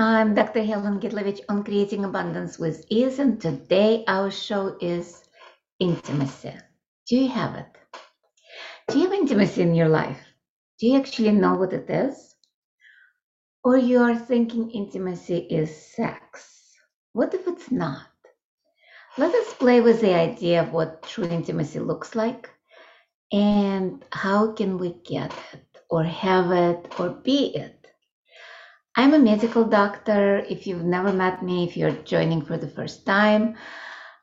I'm Dr. Helen Gitlovich on Creating Abundance with Ease, and today our show is intimacy. Do you have it? Do you have intimacy in your life? Do you actually know what it is? Or you are thinking intimacy is sex? What if it's not? Let us play with the idea of what true intimacy looks like and how can we get it or have it or be it I'm a medical doctor. If you've never met me, if you're joining for the first time,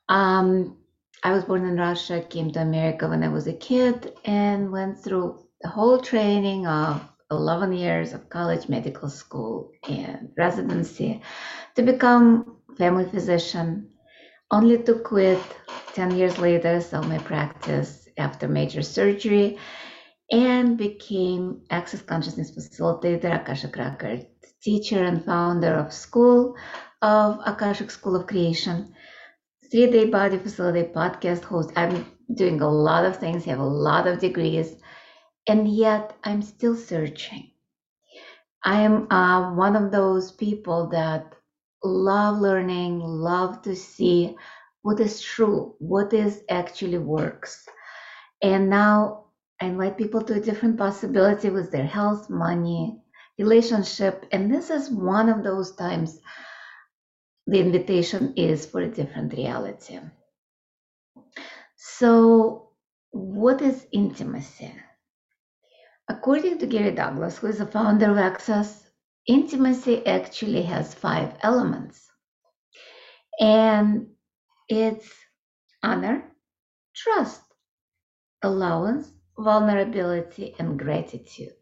um, I was born in Russia, came to America when I was a kid, and went through the whole training of 11 years of college, medical school, and residency to become family physician. Only to quit 10 years later, sell my practice after major surgery, and became Access Consciousness Facilitator, Akashic Record teacher and founder of School of Akashic School of Creation, three day body facility podcast host. I'm doing a lot of things, have a lot of degrees, and yet I'm still searching. I am uh, one of those people that love learning, love to see what is true, what is actually works. And now I invite people to a different possibility with their health, money, relationship. And this is one of those times the invitation is for a different reality. So, what is intimacy? According to Gary Douglas, who is the founder of Access, intimacy actually has five elements. And it's honor, trust, allowance, vulnerability, and gratitude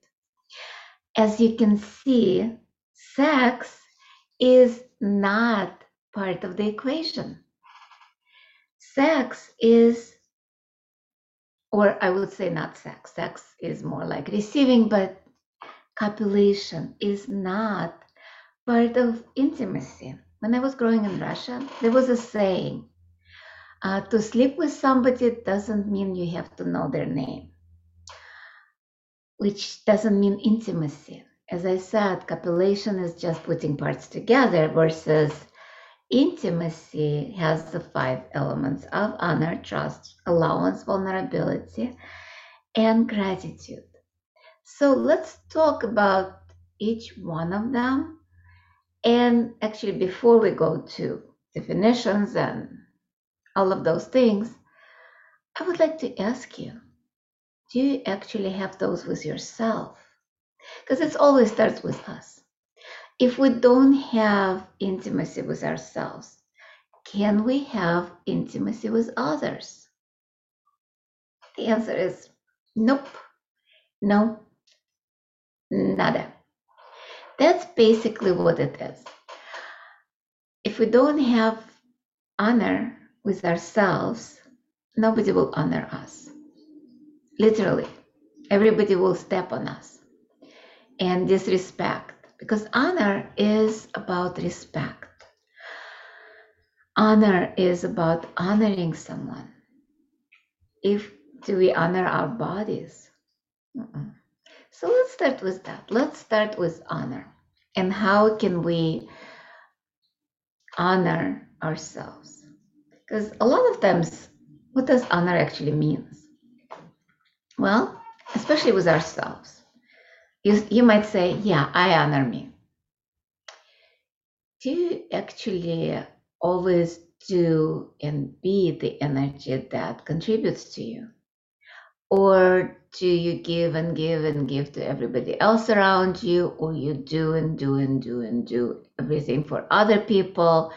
as you can see, sex is not part of the equation. Sex is, or I would say not sex, sex is more like receiving, but copulation is not part of intimacy. When I was growing in Russia, there was a saying uh, to sleep with somebody doesn't mean you have to know their name which doesn't mean intimacy. As I said, copulation is just putting parts together versus intimacy has the five elements of honor, trust, allowance, vulnerability, and gratitude. So let's talk about each one of them. And actually, before we go to definitions and all of those things, I would like to ask you do you actually have those with yourself? Because it always starts with us. If we don't have intimacy with ourselves, can we have intimacy with others? The answer is nope, no, nada. That's basically what it is. If we don't have honor with ourselves, nobody will honor us literally everybody will step on us. And disrespect because honor is about respect. Honor is about honoring someone. If do we honor our bodies? Mm-mm. so let's start with that. Let's start with honor. And how can we honor ourselves? Because a lot of times what does honor actually means well, especially with ourselves. You, you might say, Yeah, I honor me. Do you actually always do and be the energy that contributes to you? Or do you give and give and give to everybody else around you? Or you do and do and do and do everything for other people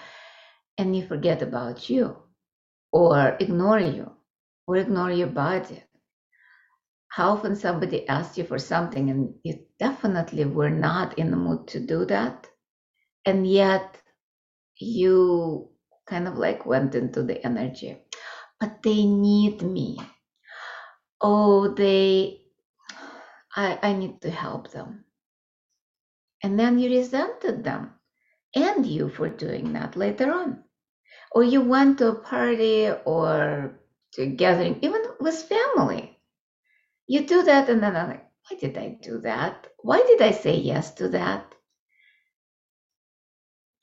and you forget about you? Or ignore you? Or ignore your body? How often somebody asks you for something and you definitely were not in the mood to do that and yet you kind of like went into the energy. But they need me. Oh, they, I, I need to help them. And then you resented them and you for doing that later on. Or you went to a party or to a gathering, even with family. You do that, and then I'm like, why did I do that? Why did I say yes to that?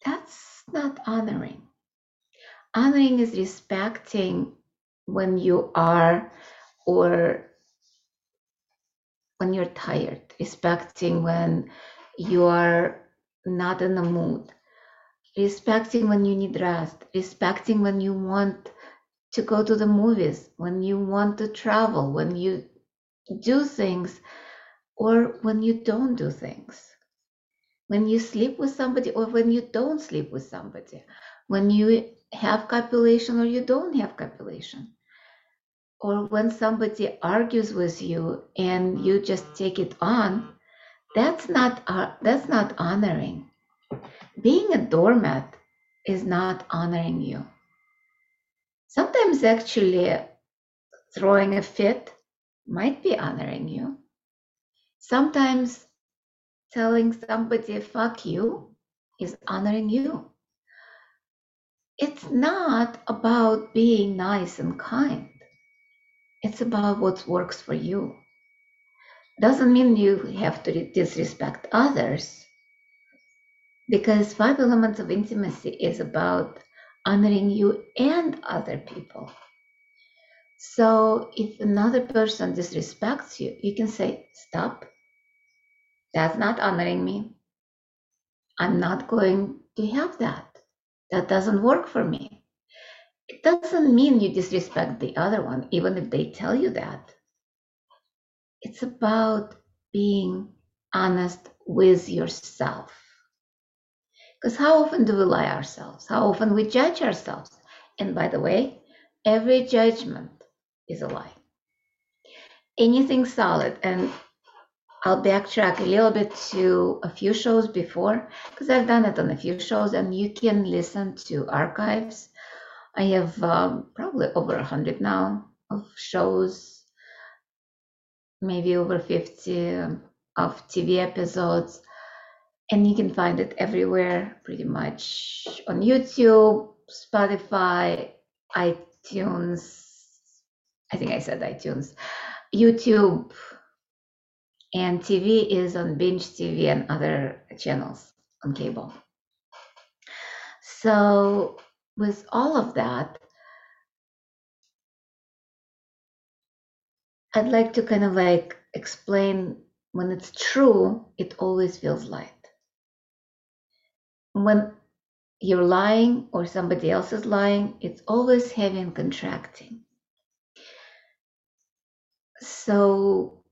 That's not honoring. Honoring is respecting when you are or when you're tired, respecting when you are not in the mood, respecting when you need rest, respecting when you want to go to the movies, when you want to travel, when you do things, or when you don't do things. When you sleep with somebody, or when you don't sleep with somebody. When you have copulation, or you don't have copulation. Or when somebody argues with you and you just take it on, that's not uh, that's not honoring. Being a doormat is not honoring you. Sometimes actually throwing a fit might be honoring you. Sometimes telling somebody fuck you is honoring you. It's not about being nice and kind. It's about what works for you. Doesn't mean you have to disrespect others because five elements of intimacy is about honoring you and other people. So if another person disrespects you, you can say, Stop. That's not honoring me. I'm not going to have that. That doesn't work for me. It doesn't mean you disrespect the other one, even if they tell you that. It's about being honest with yourself. Because how often do we lie ourselves? How often we judge ourselves? And by the way, every judgment is a lie. Anything solid, and I'll backtrack a little bit to a few shows before, because I've done it on a few shows, and you can listen to archives. I have um, probably over a hundred now of shows, maybe over 50 of TV episodes and you can find it everywhere pretty much on YouTube, Spotify, iTunes. I think I said iTunes, YouTube, and TV is on Binge TV and other channels on cable. So, with all of that, I'd like to kind of like explain when it's true, it always feels light when you're lying or somebody else is lying, it's always heavy and contracting. So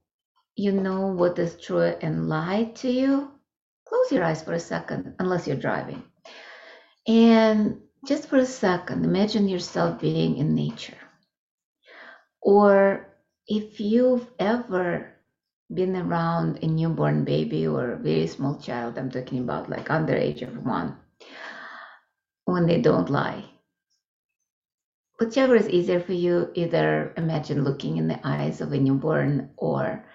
you know what is true and lie to you. Close your eyes for a second, unless you're driving. And just for a second, imagine yourself being in nature. Or if you've ever been around a newborn baby or a very small child, I'm talking about like under age of one, when they don't lie. Whichever is easier for you, either imagine looking in the eyes of a newborn or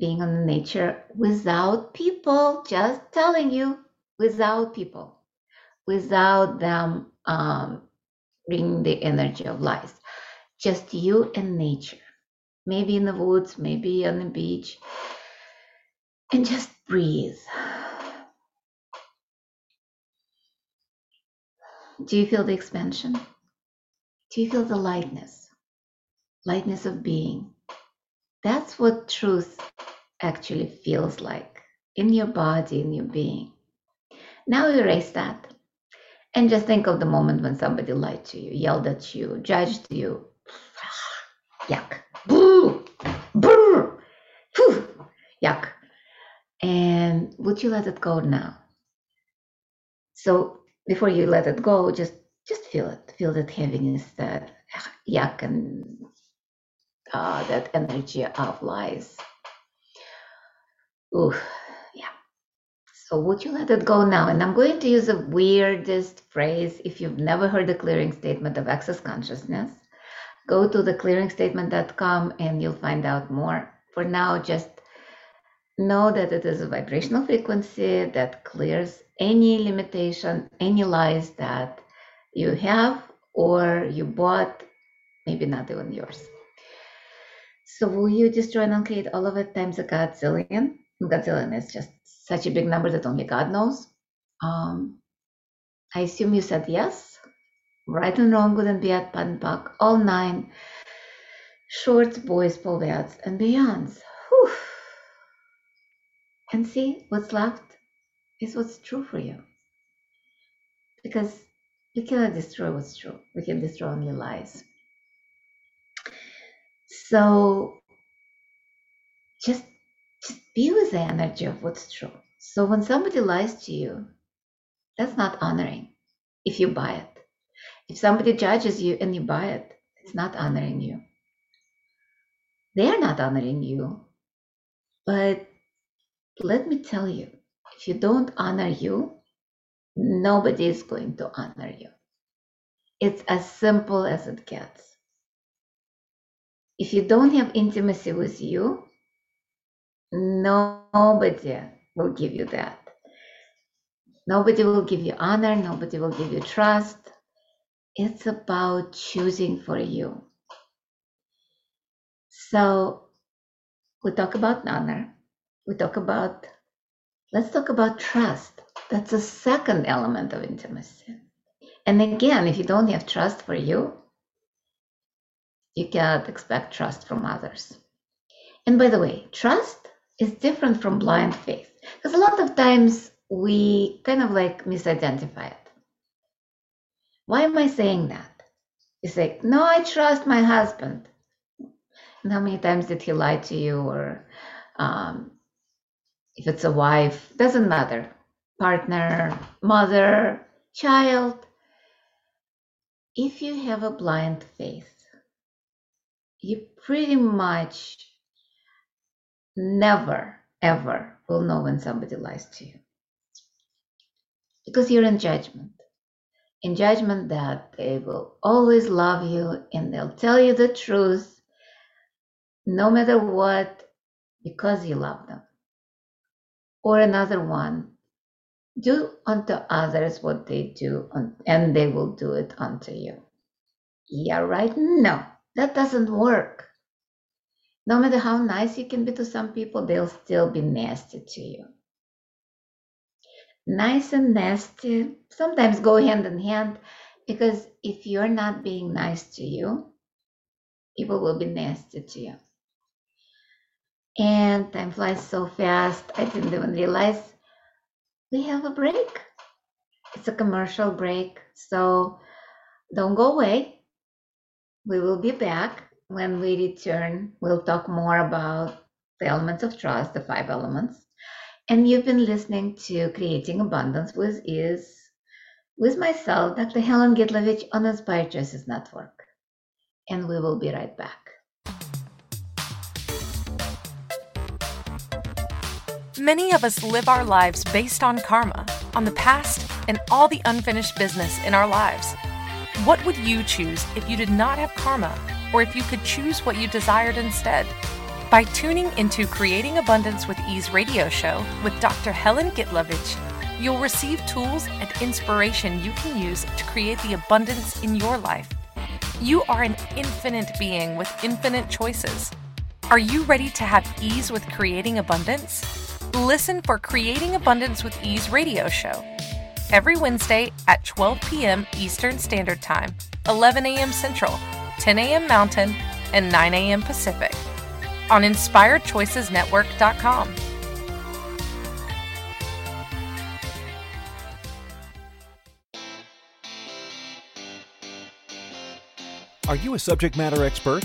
being on the nature without people, just telling you, without people, without them um, bringing the energy of life. just you and nature maybe in the woods, maybe on the beach, and just breathe. Do you feel the expansion? Do you feel the lightness? Lightness of being. That's what truth actually feels like in your body, in your being. Now erase that and just think of the moment when somebody lied to you, yelled at you, judged you. Yuck. Boo! Brr! Whew! Yuck. And would you let it go now? So before you let it go, just just feel it. Feel that heaviness, that yuck, and uh, that energy of lies. Ooh, yeah. So would you let it go now? And I'm going to use the weirdest phrase. If you've never heard the clearing statement of access consciousness, go to the clearingstatement.com and you'll find out more. For now, just know that it is a vibrational frequency that clears any limitation, any lies that you have or you bought, maybe not even yours. So will you destroy and uncreate all of it times a godzillion? Godzillion is just such a big number that only God knows. Um, I assume you said yes. Right and wrong, good and bad, bad and all nine. Shorts, boys, povyats, and beyonds. Whew. And see, what's left is what's true for you. Because we cannot destroy what's true. We can destroy only lies. So just just be with the energy of what's true. So when somebody lies to you, that's not honoring if you buy it. If somebody judges you and you buy it, it's not honoring you. They are not honoring you. But let me tell you, if you don't honor you, nobody is going to honor you. It's as simple as it gets. If you don't have intimacy with you, nobody will give you that. Nobody will give you honor, nobody will give you trust. It's about choosing for you. So we talk about honor, we talk about, let's talk about trust. That's a second element of intimacy. And again, if you don't have trust for you, you cannot expect trust from others. And by the way, trust is different from blind faith because a lot of times we kind of like misidentify it. Why am I saying that? You say, No, I trust my husband. And how many times did he lie to you? Or um, if it's a wife, doesn't matter. Partner, mother, child. If you have a blind faith, you pretty much never, ever will know when somebody lies to you. Because you're in judgment. In judgment that they will always love you and they'll tell you the truth no matter what because you love them. Or another one, do unto others what they do, and they will do it unto you. Yeah, right? No, that doesn't work. No matter how nice you can be to some people, they'll still be nasty to you. Nice and nasty sometimes go hand in hand because if you're not being nice to you, people will be nasty to you. And time flies so fast, I didn't even realize we have a break. It's a commercial break, so don't go away. We will be back when we return, we'll talk more about the elements of trust, the five elements. And you've been listening to Creating Abundance with Ease with myself, Dr. Helen Gitlovich on Inspired Choices Network. And we will be right back. Many of us live our lives based on karma, on the past, and all the unfinished business in our lives. What would you choose if you did not have karma or if you could choose what you desired instead. By tuning into Creating Abundance with Ease radio show with Dr. Helen Gitlovich, you'll receive tools and inspiration you can use to create the abundance in your life. You are an infinite being with infinite choices. Are you ready to have ease with creating abundance? Listen for Creating Abundance with Ease radio show every Wednesday at 12 p.m. Eastern Standard Time, 11 a.m. Central 10 a.m. Mountain, and 9 a.m. Pacific on InspiredChoicesNetwork.com. Are you a subject matter expert?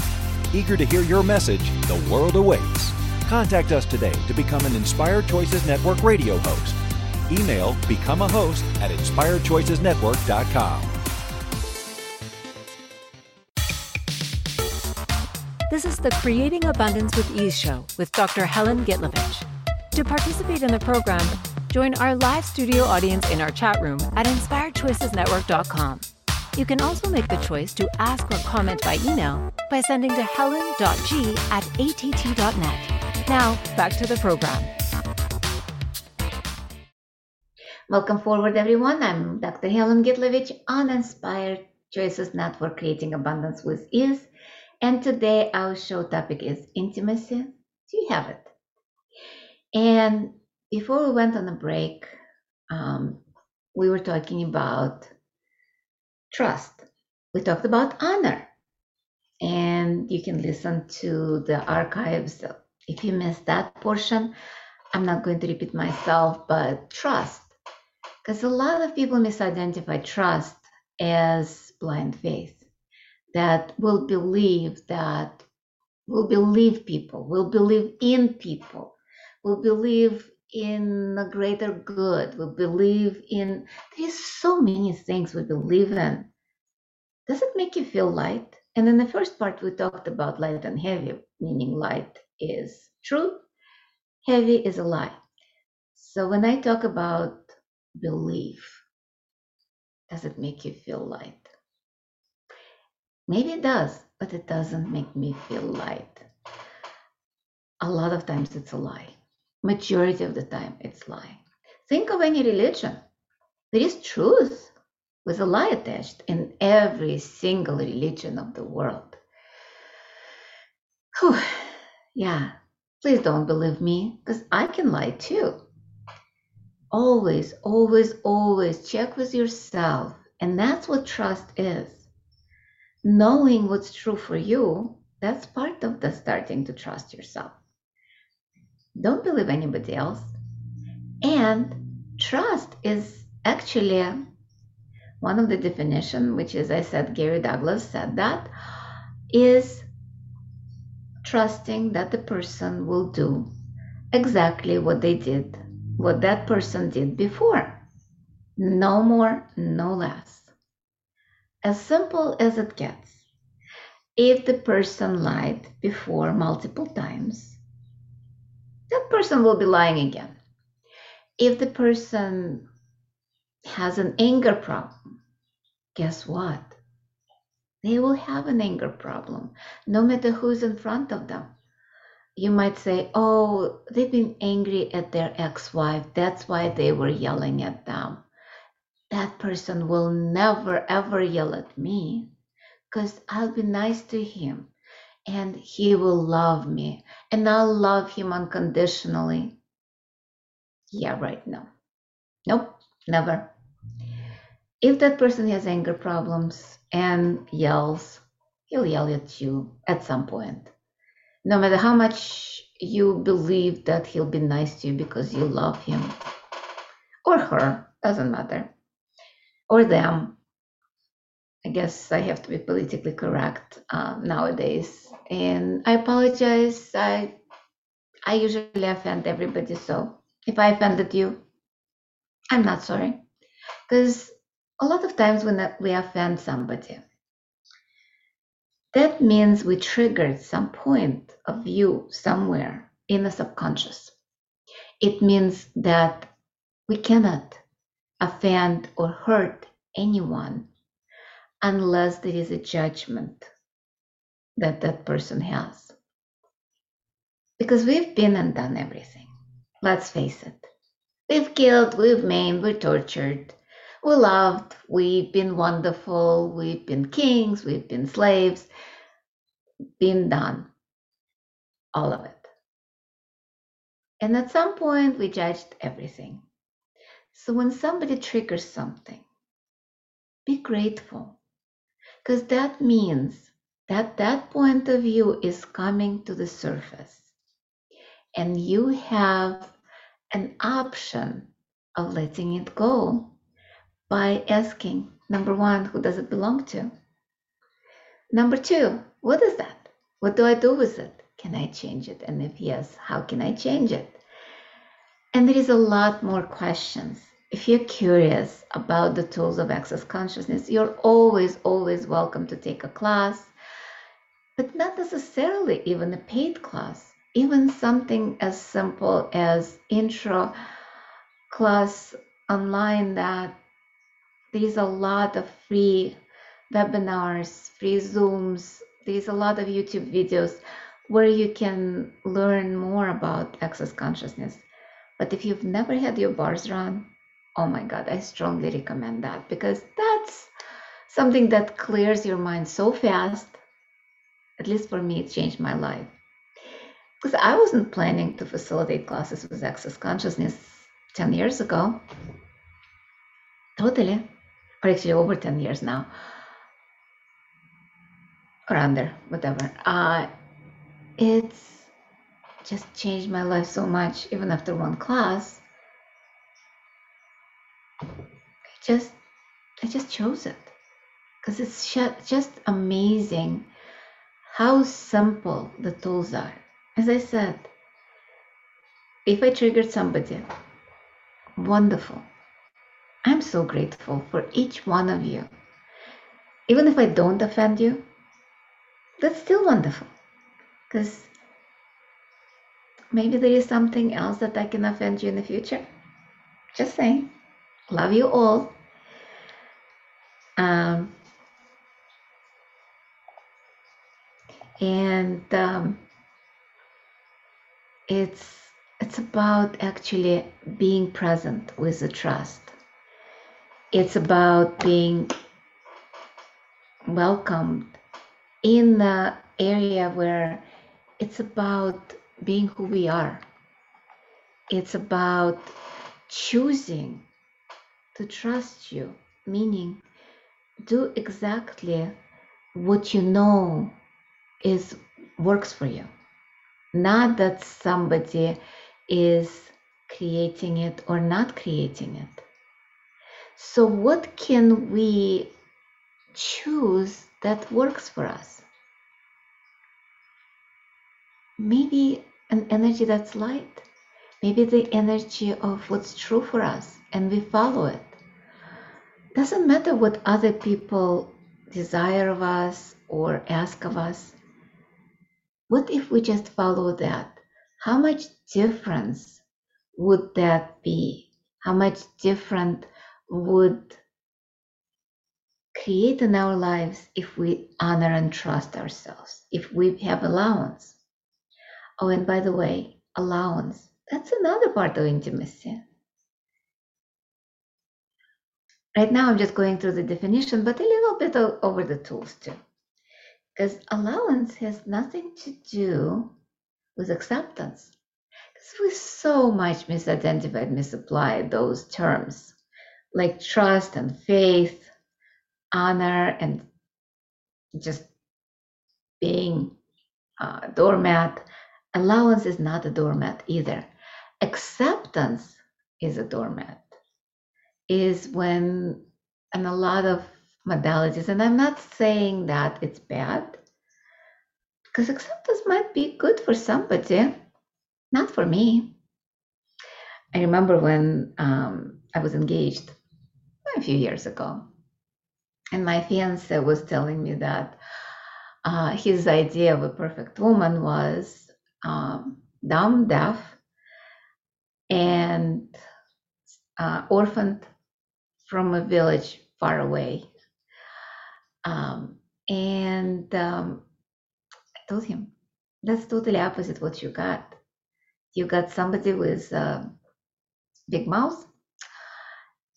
Eager to hear your message, the world awaits. Contact us today to become an Inspired Choices Network radio host. Email become a host at inspiredchoicesnetwork.com. This is the Creating Abundance with Ease show with Dr. Helen Gitlovich. To participate in the program, join our live studio audience in our chat room at inspiredchoicesnetwork.com. You can also make the choice to ask or comment by email by sending to helen.g at att.net. Now, back to the program. Welcome forward, everyone. I'm Dr. Helen Gitlovich on Inspired Choices Network, Creating Abundance with Ease. And today our show topic is intimacy. Do you have it? And before we went on a break, um, we were talking about trust. We talked about honor. And you can listen to the archives if you missed that portion. I'm not going to repeat myself, but trust. Because a lot of people misidentify trust as blind faith that will believe that will believe people, will believe in people, will believe in a greater good, We believe in there's so many things we believe in. Does it make you feel light? And in the first part we talked about light and heavy, meaning light is truth, heavy is a lie. So when I talk about belief, does it make you feel light? Maybe it does, but it doesn't make me feel light. A lot of times it's a lie. Majority of the time it's lie. Think of any religion. There is truth with a lie attached in every single religion of the world. Whew. Yeah, please don't believe me because I can lie too. Always, always, always check with yourself. And that's what trust is knowing what's true for you, that's part of the starting to trust yourself. Don't believe anybody else. And trust is actually one of the definition, which is I said Gary Douglas said that, is trusting that the person will do exactly what they did, what that person did before. No more, no less as simple as it gets. If the person lied before multiple times, that person will be lying again. If the person has an anger problem, guess what? They will have an anger problem, no matter who's in front of them. You might say, Oh, they've been angry at their ex wife. That's why they were yelling at them that person will never ever yell at me because I'll be nice to him and he will love me and I'll love him unconditionally. Yeah, right now. Nope, never. If that person has anger problems and yells, he'll yell at you at some point. No matter how much you believe that he'll be nice to you because you love him or her, doesn't matter or them. I guess I have to be politically correct um, nowadays, and I apologize. I I usually offend everybody, so if I offended you, I'm not sorry, because a lot of times when we offend somebody, that means we triggered some point of view somewhere in the subconscious. It means that we cannot offend or hurt anyone unless there is a judgment that that person has. Because we've been and done everything. Let's face it. We've killed, we've maimed, we're tortured, we loved, we've been wonderful, we've been kings, we've been slaves, been done. All of it. And at some point, we judged everything. So when somebody triggers something, be grateful because that means that that point of view is coming to the surface and you have an option of letting it go by asking number one, who does it belong to? Number two, what is that? What do I do with it? Can I change it? And if yes, how can I change it? And there is a lot more questions. If you're curious about the tools of access consciousness, you're always, always welcome to take a class, but not necessarily even a paid class, even something as simple as intro class online that there's a lot of free webinars, free Zooms, there's a lot of YouTube videos where you can learn more about access consciousness. But if you've never had your bars run, oh my God, I strongly recommend that because that's something that clears your mind so fast. At least for me, it changed my life. Because I wasn't planning to facilitate classes with access consciousness 10 years ago. Totally. Or actually over 10 years now. Or under, whatever. Uh, it's just changed my life so much, even after one class. I just, I just chose it because it's just amazing how simple the tools are. As I said, if I triggered somebody, wonderful. I'm so grateful for each one of you. Even if I don't offend you, that's still wonderful. Because maybe there is something else that I can offend you in the future. Just saying. Love you all. Um, and um, it's it's about actually being present with the trust. It's about being welcomed in the area where it's about being who we are. It's about choosing to trust you, meaning do exactly what you know is works for you. Not that somebody is creating it or not creating it. So what can we choose that works for us? maybe an energy that's light, maybe the energy of what's true for us, and we follow it. Doesn't matter what other people desire of us or ask of us. What if we just follow that? How much difference would that be? How much different would create in our lives if we honor and trust ourselves, if we have allowance? Oh, and by the way, allowance. That's another part of intimacy. Right now, I'm just going through the definition, but a little bit over the tools too. Because allowance has nothing to do with acceptance. Because we so much misidentified, misapplied those terms like trust and faith, honor, and just being a doormat allowance is not a doormat either. Acceptance is a doormat, is when, and a lot of modalities, and I'm not saying that it's bad, because acceptance might be good for somebody, not for me. I remember when um, I was engaged a few years ago, and my fiance was telling me that uh, his idea of a perfect woman was um, dumb, deaf, and uh, orphaned from a village far away. Um, and um, I told him, that's totally opposite what you got. You got somebody with a big mouth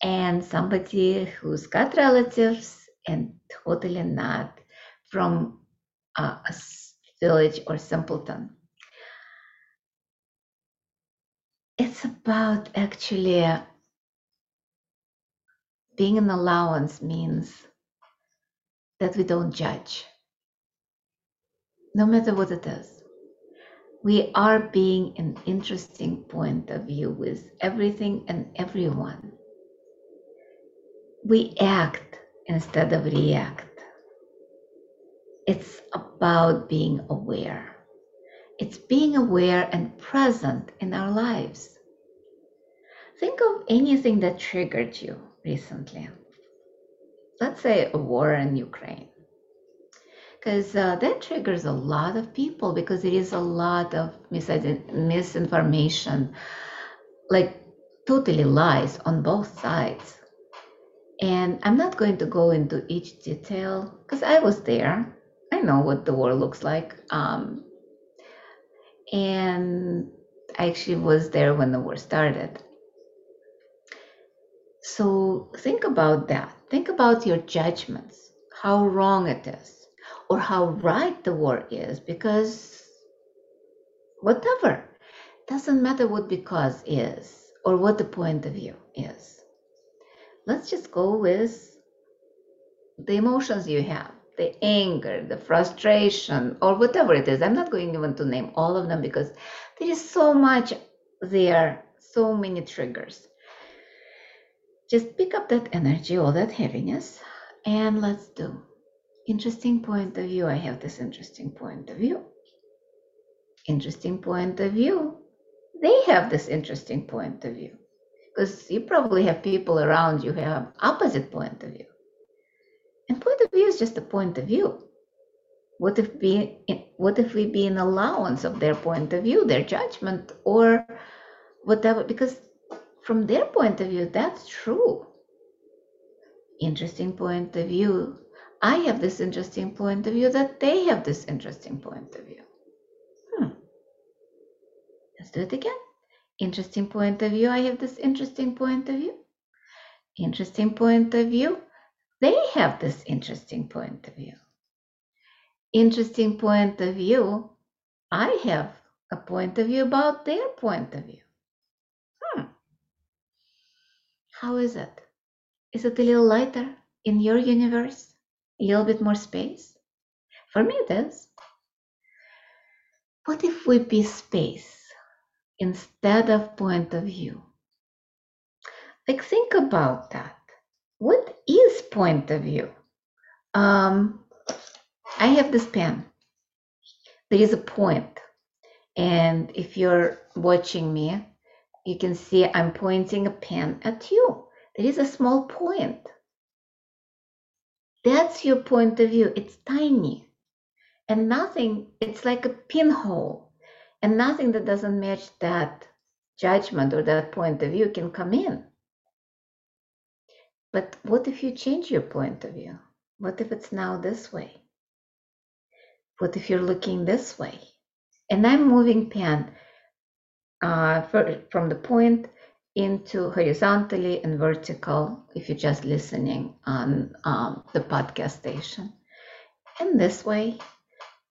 and somebody who's got relatives and totally not from a village or simpleton. it's about actually uh, being an allowance means that we don't judge, no matter what it is. we are being an interesting point of view with everything and everyone. We act instead of react. It's about being aware. It's being aware and present in our lives. Think of anything that triggered you recently. Let's say a war in Ukraine because uh, that triggers a lot of people because there is a lot of mis- misinformation, like totally lies on both sides. And I'm not going to go into each detail because I was there. I know what the war looks like. Um, and I actually was there when the war started. So think about that. Think about your judgments, how wrong it is or how right the war is because whatever doesn't matter what because is or what the point of view is. Let's just go with the emotions you have the anger the frustration or whatever it is. I'm not going even to name all of them because there is so much there so many triggers just pick up that energy all that heaviness and let's do interesting point of view. I have this interesting point of view. Interesting point of view. They have this interesting point of view. Because you probably have people around you who have opposite point of view. And point of view is just a point of view. What if be what if we be in allowance of their point of view, their judgment, or whatever? Because from their point of view, that's true. Interesting point of view I have this interesting point of view, that they have this interesting point of view. Hmm. Let's do it again. Interesting point of view, I have this interesting point of view. Interesting point of view, they have this interesting point of view. Interesting point of view, I have a point of view about their point of view. Hmm. How is it? Is it a little lighter in your universe? a little bit more space? For me, it is. What if we be space instead of point of view? Like, think about that. What is point of view? Um, I have this pen. There is a point. point, and if you're watching me, you can see I'm pointing a pen at you. There is a small point. That's your point of view. It's tiny. And nothing, it's like a pinhole. And nothing that doesn't match that judgment or that point of view can come in. But what if you change your point of view? What if it's now this way? What if you're looking this way? And I'm moving pen uh, for, from the point into horizontally and vertical if you're just listening on um, the podcast station. And this way,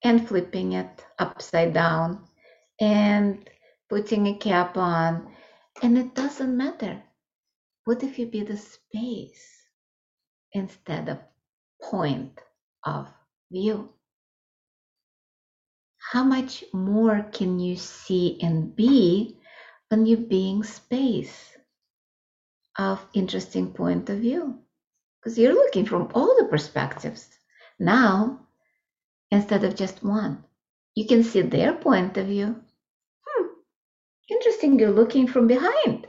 and flipping it upside down and putting a cap on. And it doesn't matter. What if you be the space instead of point of view? How much more can you see and be when you're being space of interesting point of view? Because you're looking from all the perspectives. Now instead of just one you can see their point of view. Hmm interesting you're looking from behind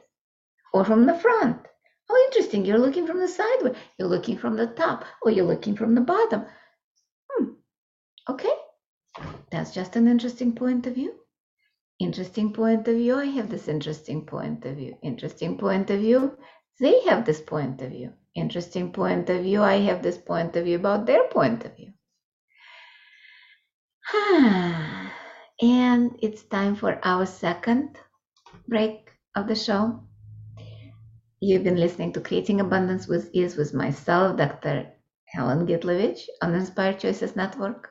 or from the front. Oh interesting you're looking from the side you're looking from the top or you're looking from the bottom. Hmm okay that's just an interesting point of view interesting point of view. I have this interesting point of view. Interesting point of view. They have this point of view. Interesting point of view. I have this point of view about their point of view. and it's time for our second break of the show. You've been listening to Creating Abundance with Ease with myself, Dr. Helen Gitlovich on Inspired Choices Network,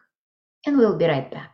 and we'll be right back.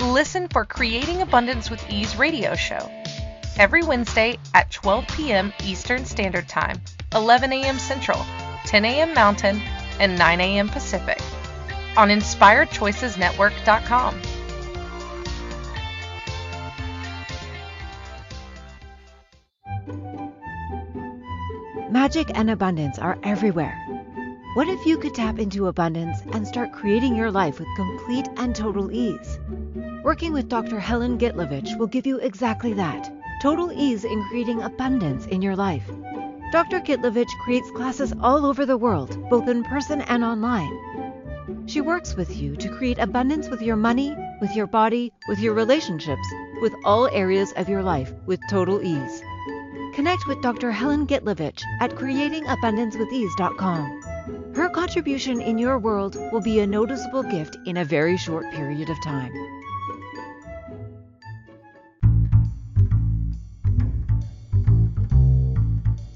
Listen for Creating Abundance with Ease radio show every Wednesday at 12 p.m. Eastern Standard Time, 11 a.m. Central, 10 a.m. Mountain, and 9 a.m. Pacific on InspiredChoicesNetwork.com. Magic and abundance are everywhere. What if you could tap into abundance and start creating your life with complete and total ease? Working with Dr. Helen Gitlovich will give you exactly that total ease in creating abundance in your life. Dr. Gitlovich creates classes all over the world, both in person and online. She works with you to create abundance with your money, with your body, with your relationships, with all areas of your life with total ease. Connect with Dr. Helen Gitlovich at creatingabundancewithease.com. Her contribution in your world will be a noticeable gift in a very short period of time.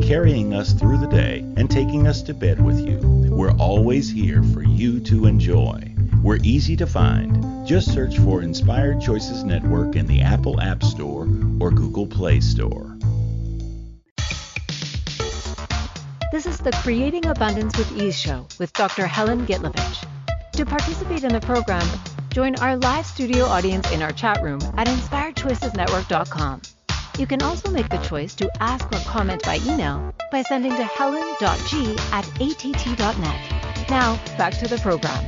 carrying us through the day, and taking us to bed with you, we're always here for you to enjoy. We're easy to find. Just search for Inspired Choices Network in the Apple App Store or Google Play Store. This is the Creating Abundance with Ease show with Dr. Helen Gitlovich. To participate in the program, join our live studio audience in our chat room at inspiredchoicesnetwork.com. You can also make the choice to ask or comment by email by sending to helen.g at att.net. Now, back to the program.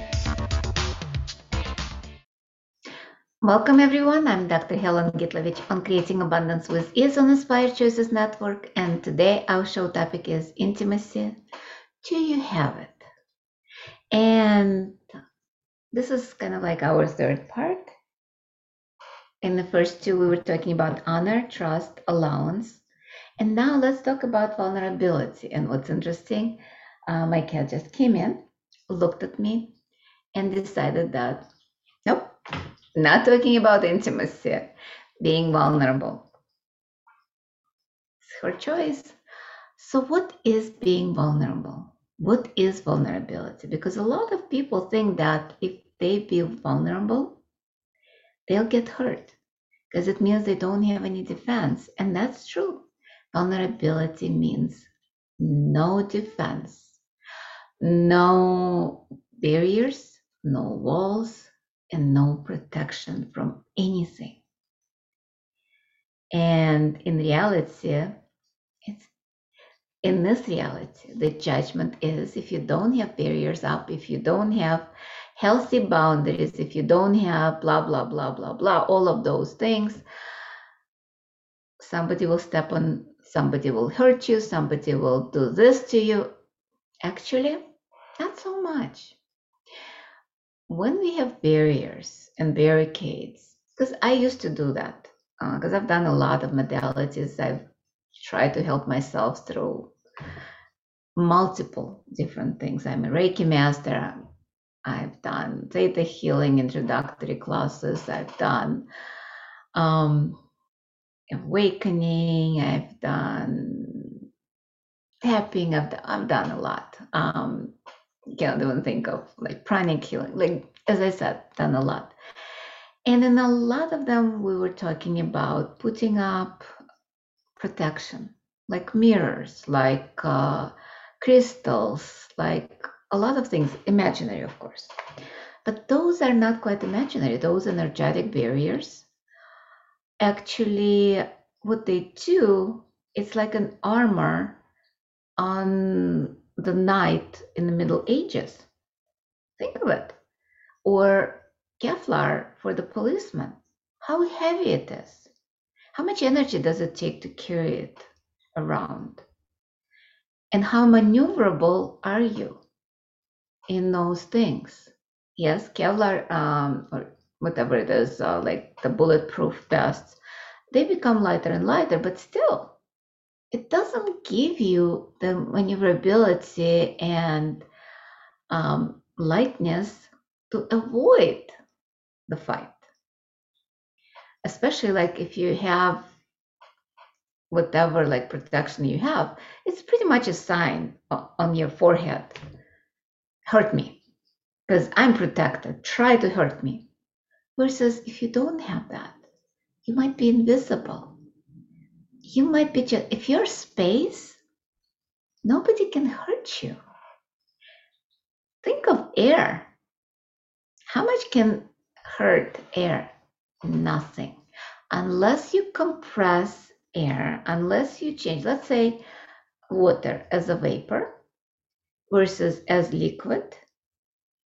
Welcome everyone. I'm Dr. Helen Gitlovich on Creating Abundance with Ease on Inspired Choices Network, and today our show topic is intimacy. Do you have it? And this is kind of like our third part. In the first two, we were talking about honor, trust, allowance. And now let's talk about vulnerability. And what's interesting, uh, my cat just came in, looked at me, and decided that, nope, not talking about intimacy, being vulnerable. It's her choice. So, what is being vulnerable? What is vulnerability? Because a lot of people think that if they be vulnerable, they'll get hurt because it means they don't have any defense. And that's true. Vulnerability means no defense, no barriers, no walls, and no protection from anything. And in reality, it's in this reality, the judgment is if you don't have barriers up, if you don't have healthy boundaries, if you don't have blah, blah, blah, blah, blah, all of those things, somebody will step on, somebody will hurt you, somebody will do this to you. Actually, not so much when we have barriers and barricades, because I used to do that, because uh, I've done a lot of modalities, I've tried to help myself through multiple different things. I'm a Reiki master. I've done theta healing introductory classes. I've done um, awakening. I've done tapping. I've, I've done a lot. Um, can't even think of like pranic healing. Like as I said, done a lot. And in a lot of them, we were talking about putting up protection, like mirrors, like uh, crystals, like a lot of things, imaginary, of course. But those are not quite imaginary. Those energetic barriers, actually, what they do, it's like an armor on the knight in the Middle Ages. Think of it. Or Kevlar for the policeman. How heavy it is. How much energy does it take to carry it around? And how maneuverable are you in those things? Yes, Kevlar um, or whatever it is, uh, like the bulletproof vests, they become lighter and lighter, but still, it doesn't give you the maneuverability and um, lightness to avoid the fight. Especially like if you have whatever like protection you have, it's pretty much a sign on your forehead. Hurt me because I'm protected. Try to hurt me. Versus if you don't have that, you might be invisible. You might be just, if you're space, nobody can hurt you. Think of air. How much can hurt air? Nothing. Unless you compress air, unless you change, let's say, water as a vapor versus as liquid,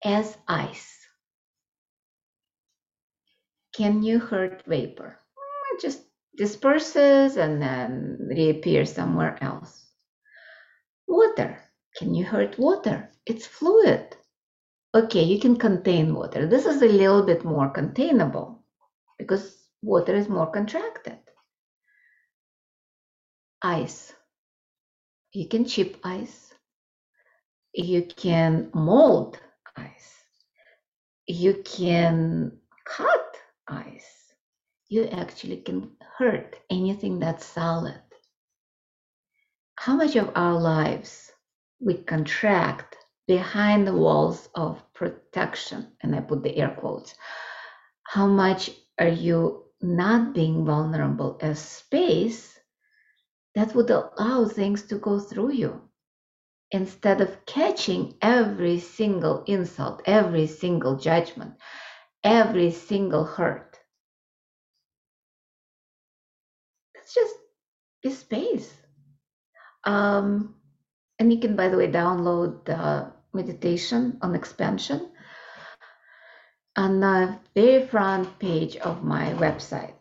as ice. Can you hurt vapor? It just disperses and then reappears somewhere else. Water. Can you hurt water? It's fluid. Okay, you can contain water. This is a little bit more containable because water is more contracted. Ice. You can chip ice. You can mold ice. You can cut ice. You actually can hurt anything that's solid. How much of our lives we contract behind the walls of protection, and I put the air quotes, how much are you not being vulnerable as space that would allow things to go through you instead of catching every single insult, every single judgment, every single hurt? It's just be space. Um, and you can, by the way, download the meditation on expansion on the very front page of my website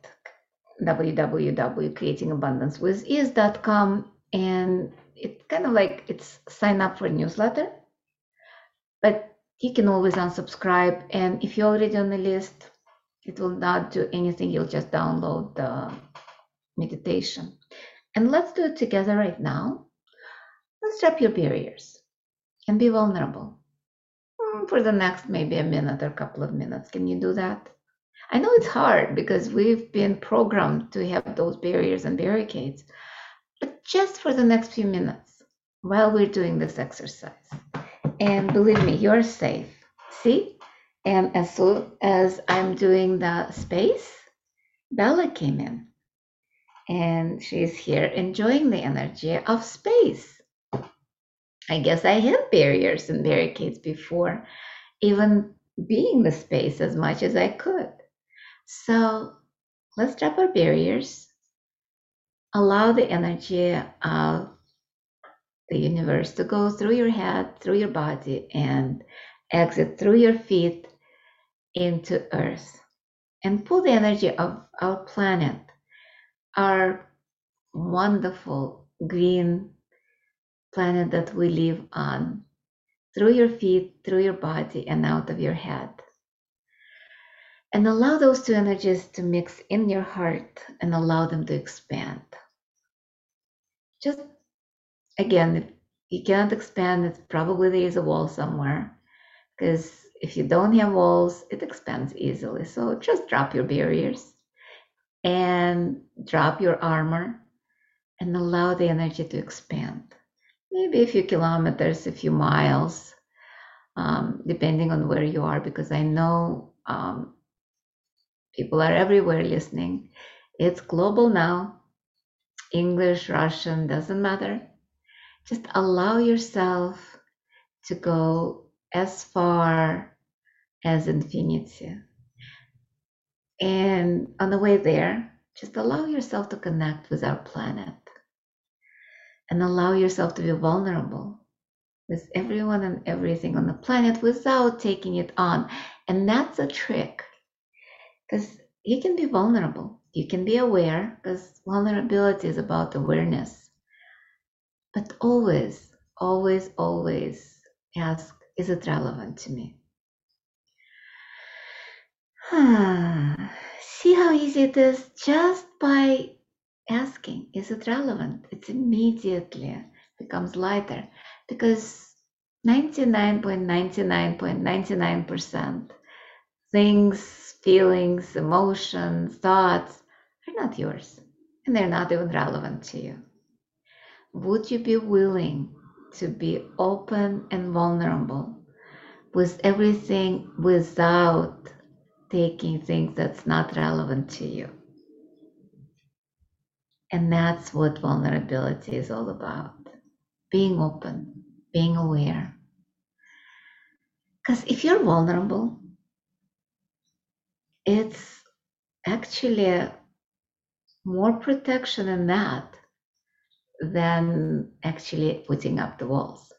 www.creatingabundancewithease.com and it's kind of like it's sign up for a newsletter but you can always unsubscribe and if you're already on the list it will not do anything you'll just download the meditation and let's do it together right now let's drop your barriers and be vulnerable mm, for the next maybe a minute or a couple of minutes. Can you do that? I know it's hard because we've been programmed to have those barriers and barricades, but just for the next few minutes while we're doing this exercise. And believe me, you're safe. See? And as soon as I'm doing the space, Bella came in and she's here enjoying the energy of space. I guess I had barriers and barricades before even being the space as much as I could. So let's drop our barriers, allow the energy of the universe to go through your head, through your body, and exit through your feet into Earth. And pull the energy of our planet, our wonderful green planet that we live on through your feet, through your body, and out of your head. And allow those two energies to mix in your heart and allow them to expand. Just again, if you cannot expand, it's probably there is a wall somewhere. Because if you don't have walls, it expands easily. So just drop your barriers and drop your armor and allow the energy to expand maybe a few kilometers, a few miles, um, depending on where you are, because I know um, people are everywhere listening. It's global now. English, Russian, doesn't matter. Just allow yourself to go as far as infinity. And on the way there, just allow yourself to connect with our planet and allow yourself to be vulnerable with everyone and everything on the planet without taking it on. And that's a trick because you can be vulnerable You can be aware because vulnerability is about awareness. But always, always, always ask is it relevant to me? See how easy it is just by asking, is it relevant? It's immediately becomes lighter because 99.99.99% things, feelings, emotions, thoughts are not yours and they're not even relevant to you. Would you be willing to be open and vulnerable with everything without taking things that's not relevant to you. And that's what vulnerability is all about being open, being aware. Because if you're vulnerable, it's actually more protection in that than actually putting up the walls.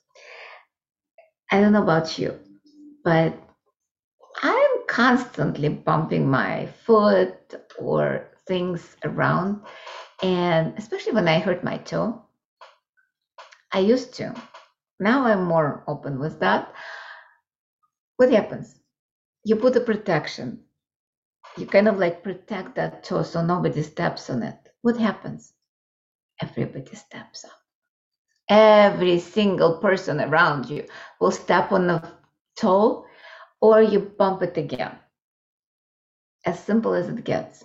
I don't know about you, but I'm constantly bumping my foot or things around. And especially when I hurt my toe, I used to. Now I'm more open with that. What happens? You put a protection. You kind of like protect that toe so nobody steps on it. What happens? everybody steps up. Every single person around you will step on the toe or you bump it again. As simple as it gets.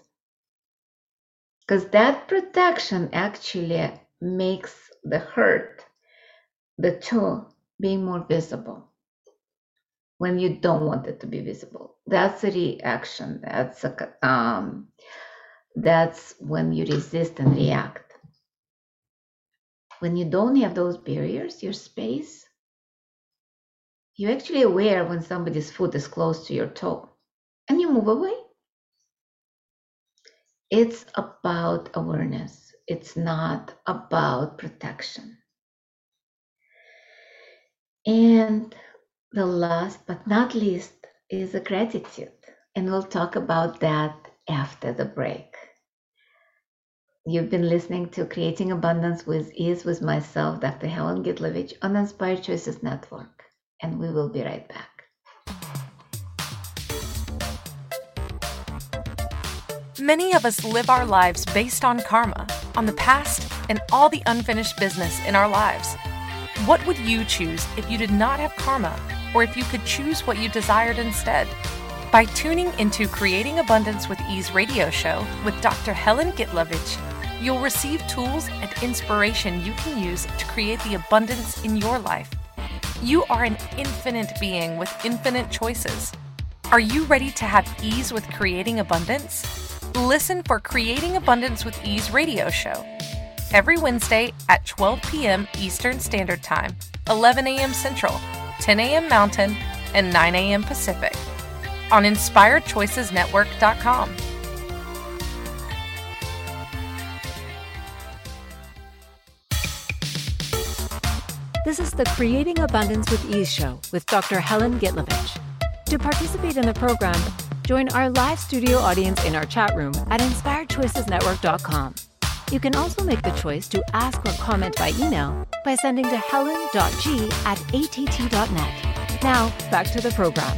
Because that protection actually makes the hurt, the toe, being more visible when you don't want it to be visible. That's a reaction. That's a um, that's when you resist and react when you don't have those barriers, your space, you're actually aware when somebody's foot is close to your toe and you move away. It's about awareness, it's not about protection. And the last but not least is a gratitude. And we'll talk about that after the break. You've been listening to Creating Abundance with Ease with myself, Dr. Helen Gitlovich, on Inspired Choices Network. And we will be right back. Many of us live our lives based on karma, on the past, and all the unfinished business in our lives. What would you choose if you did not have karma, or if you could choose what you desired instead? By tuning into Creating Abundance with Ease radio show with Dr. Helen Gitlovich, You'll receive tools and inspiration you can use to create the abundance in your life. You are an infinite being with infinite choices. Are you ready to have ease with creating abundance? Listen for Creating Abundance with Ease radio show every Wednesday at 12 p.m. Eastern Standard Time, 11 a.m. Central, 10 a.m. Mountain, and 9 a.m. Pacific on InspiredChoicesNetwork.com. This is the Creating Abundance with Ease show with Dr. Helen Gitlovich. To participate in the program, join our live studio audience in our chat room at inspiredchoicesnetwork.com. You can also make the choice to ask or comment by email by sending to helen.g at att.net. Now, back to the program.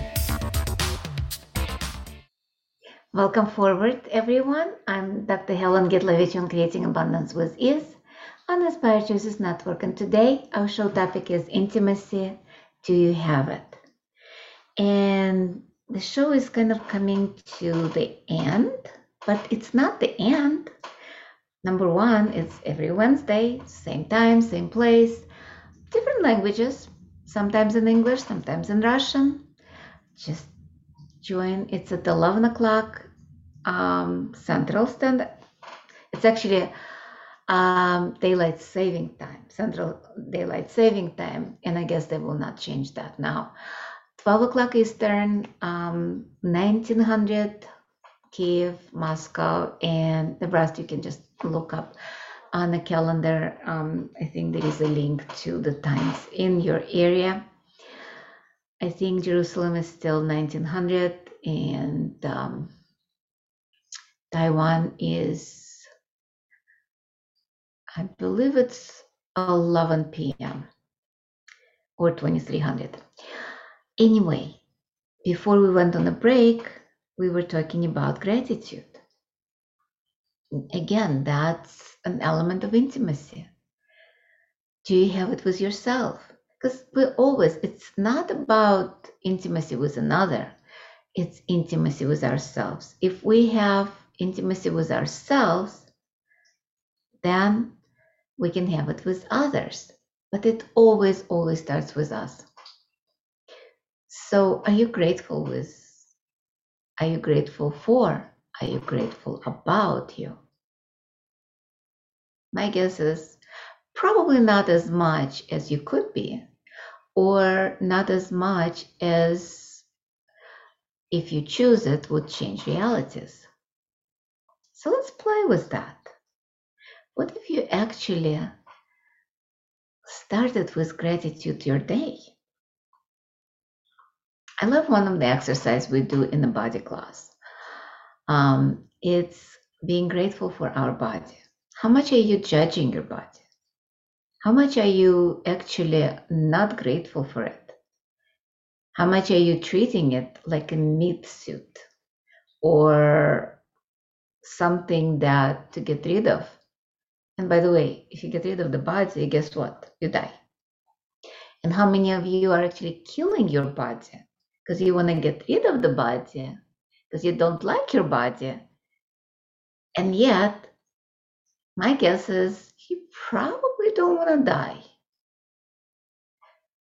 Welcome forward, everyone. I'm Dr. Helen Gitlovich on Creating Abundance with Ease on Inspired Choices Network. And today our show topic is intimacy. Do you have it? And the show is kind of coming to the end, but it's not the end. Number one, it's every Wednesday, same time, same place, different languages, sometimes in English, sometimes in Russian. Just join. It's at 11 o'clock um, Central Standard. It's actually um, daylight saving time, central daylight saving time, and I guess they will not change that now. 12 o'clock Eastern, um, 1900 Kiev, Moscow, and the rest you can just look up on the calendar. Um, I think there is a link to the times in your area. I think Jerusalem is still 1900 and um, Taiwan is, I believe it's 11 p.m. or 2300. Anyway, before we went on a break, we were talking about gratitude. Again, that's an element of intimacy. Do you have it with yourself? Because we always, it's not about intimacy with another, it's intimacy with ourselves. If we have intimacy with ourselves, then we can have it with others. But it always, always starts with us. So, are you grateful with? Are you grateful for? Are you grateful about you? My guess is probably not as much as you could be, or not as much as if you choose it would change realities. So let's play with that. What if you actually started with gratitude your day? I love one of the exercises we do in the body class. Um, it's being grateful for our body. How much are you judging your body? How much are you actually not grateful for it? How much are you treating it like a meat suit or something that to get rid of? And by the way, if you get rid of the body, guess what? You die. And how many of you are actually killing your body because you want to get rid of the body because you don't like your body? And yet, my guess is you probably don't want to die.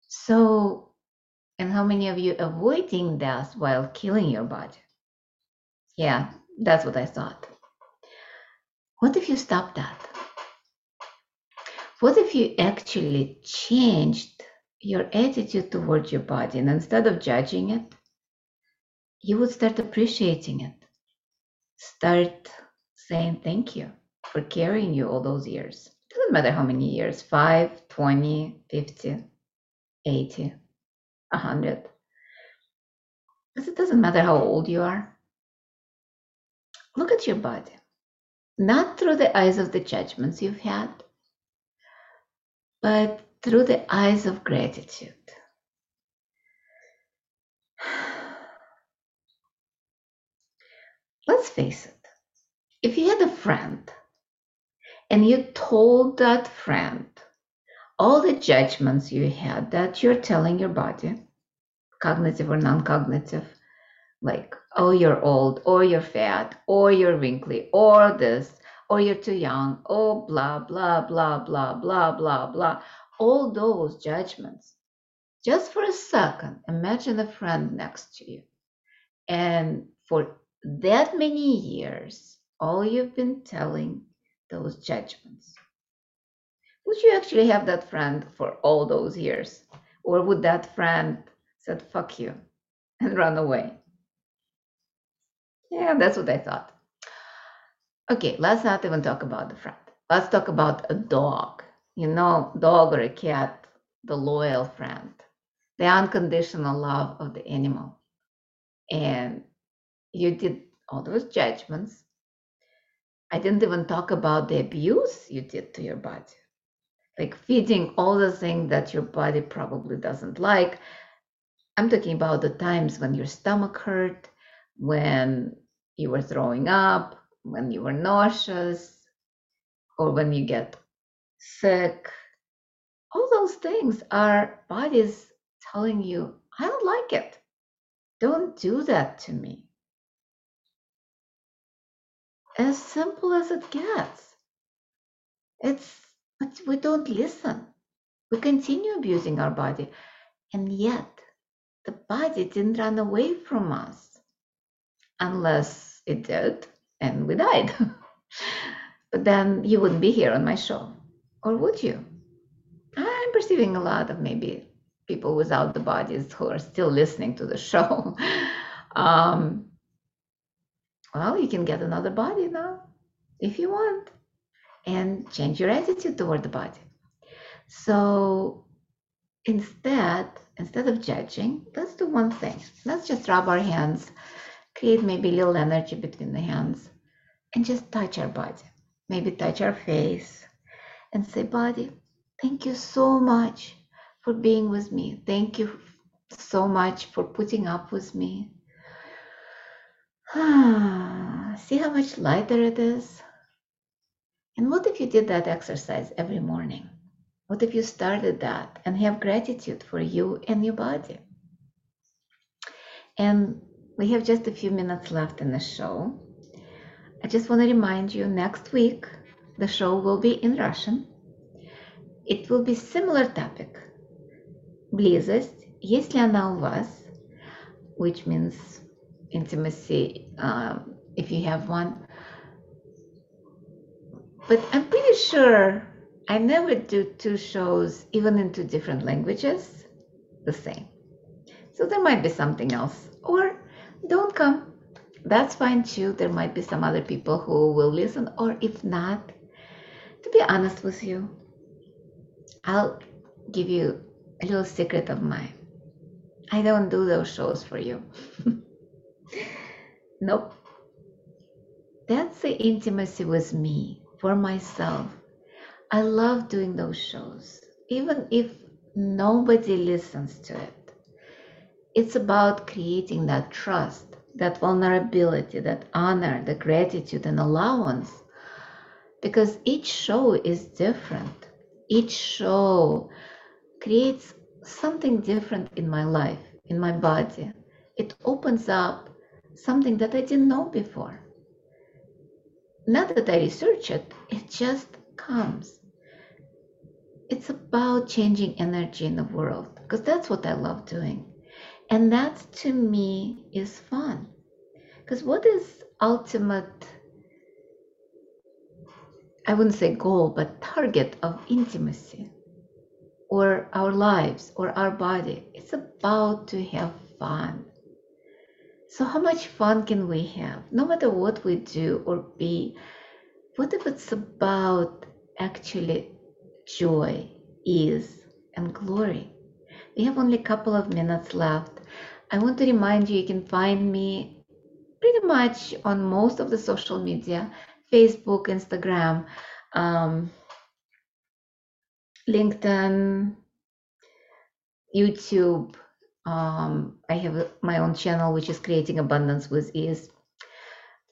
So, and how many of you avoiding death while killing your body? Yeah, that's what I thought. What if you stop that? What if you actually changed your attitude towards your body and instead of judging it, you would start appreciating it? Start saying thank you for carrying you all those years. Doesn't matter how many years 5, 20, 50, 80, 100. Because it doesn't matter how old you are. Look at your body, not through the eyes of the judgments you've had, but through the eyes of gratitude. Let's face it, if you had a friend and you told that friend all the judgments you had that you're telling your body, cognitive or non cognitive, like, oh, you're old, or you're fat, or you're wrinkly, or this, or you're too young, oh, blah, blah, blah, blah, blah, blah, blah. All those judgments. Just for a second, imagine a friend next to you. And for that many years, all you've been telling those judgments. Would you actually have that friend for all those years? Or would that friend said, fuck you and run away? Yeah, that's what I thought. Okay, let's not even talk about the friend. Let's talk about a dog. You know, dog or a cat, the loyal friend, the unconditional love of the animal. And you did all those judgments. I didn't even talk about the abuse you did to your body, like feeding all the things that your body probably doesn't like. I'm talking about the times when your stomach hurt, when you were throwing up, when you were nauseous, or when you get sick. All those things are bodies telling you, I don't like it. Don't do that to me. As simple as it gets. It's, but we don't listen. We continue abusing our body. And yet, the body didn't run away from us unless it did and we died. but then you wouldn't be here on my show, or would you? I'm perceiving a lot of maybe people without the bodies who are still listening to the show. um, well, you can get another body now if you want and change your attitude toward the body. So instead, instead of judging, let's do one thing. Let's just rub our hands, create maybe a little energy between the hands, and just touch our body. Maybe touch our face and say, Body, thank you so much for being with me. Thank you so much for putting up with me. See how much lighter it is? And what if you did that exercise every morning? What if you started that and have gratitude for you and your body? And we have just a few minutes left in the show. I just want to remind you next week the show will be in Russian. It will be similar topic. Близость, если она у вас, which means intimacy, um, if you have one. But I'm pretty sure I never do two shows, even in two different languages, the same. So there might be something else. Or don't come. That's fine too. There might be some other people who will listen. Or if not, to be honest with you, I'll give you a little secret of mine. I don't do those shows for you. nope. That's the intimacy with me, for myself. I love doing those shows, even if nobody listens to it. It's about creating that trust, that vulnerability, that honor, the gratitude, and allowance. Because each show is different. Each show creates something different in my life, in my body. It opens up something that I didn't know before. Not that I research it, it just comes. It's about changing energy in the world because that's what I love doing. And that to me is fun. Because what is ultimate, I wouldn't say goal, but target of intimacy or our lives or our body? It's about to have fun. So, how much fun can we have? No matter what we do or be, what if it's about actually joy, ease, and glory? We have only a couple of minutes left. I want to remind you you can find me pretty much on most of the social media Facebook, Instagram, um, LinkedIn, YouTube. Um, I have my own channel, which is Creating Abundance with Ease.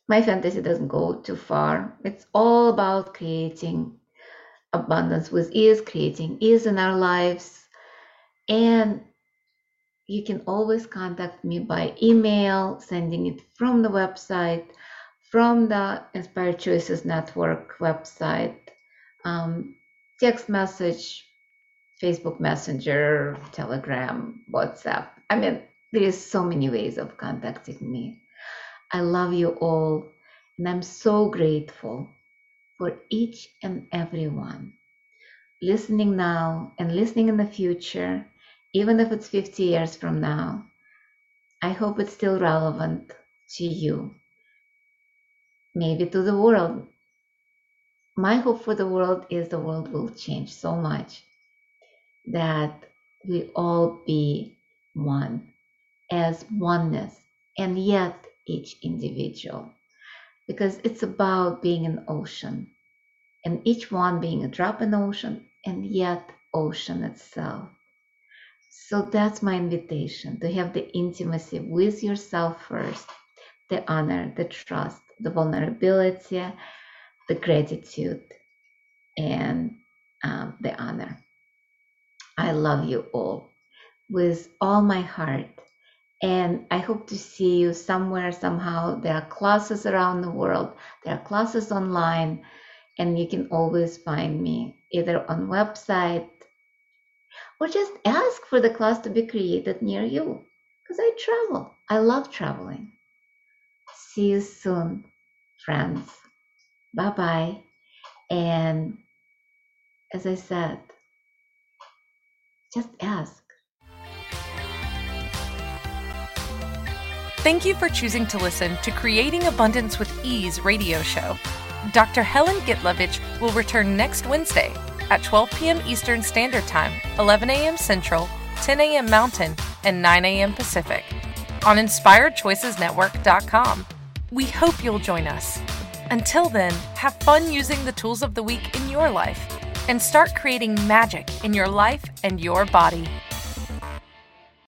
My fantasy doesn't go too far. It's all about creating abundance with ease, creating ease in our lives. And you can always contact me by email, sending it from the website, from the Inspired Choices Network website, um, text message, Facebook Messenger, Telegram, WhatsApp. I mean, there is so many ways of contacting me. I love you all, and I'm so grateful for each and every one listening now and listening in the future, even if it's 50 years from now. I hope it's still relevant to you, maybe to the world. My hope for the world is the world will change so much that we all be one as oneness and yet each individual. Because it's about being an ocean and each one being a drop in ocean and yet ocean itself. So that's my invitation to have the intimacy with yourself first the honor the trust the vulnerability the gratitude and um, the honor i love you all with all my heart and I hope to see you somewhere, somehow. There are classes around the world, there are classes online, and you can always find me either on website or just ask for the class to be created near you because I travel. I love traveling. See you soon, friends. Bye bye. And as I said, just ask. Thank you for choosing to listen to Creating Abundance with Ease radio show. Dr. Helen Gitlovich will return next Wednesday at 12 p.m. Eastern Standard Time, 11 a.m. Central, 10 a.m. Mountain, and 9 a.m. Pacific on InspiredChoicesNetwork.com. We hope you'll join us. Until then, have fun using the tools of the week in your life and start creating magic in your life and your body.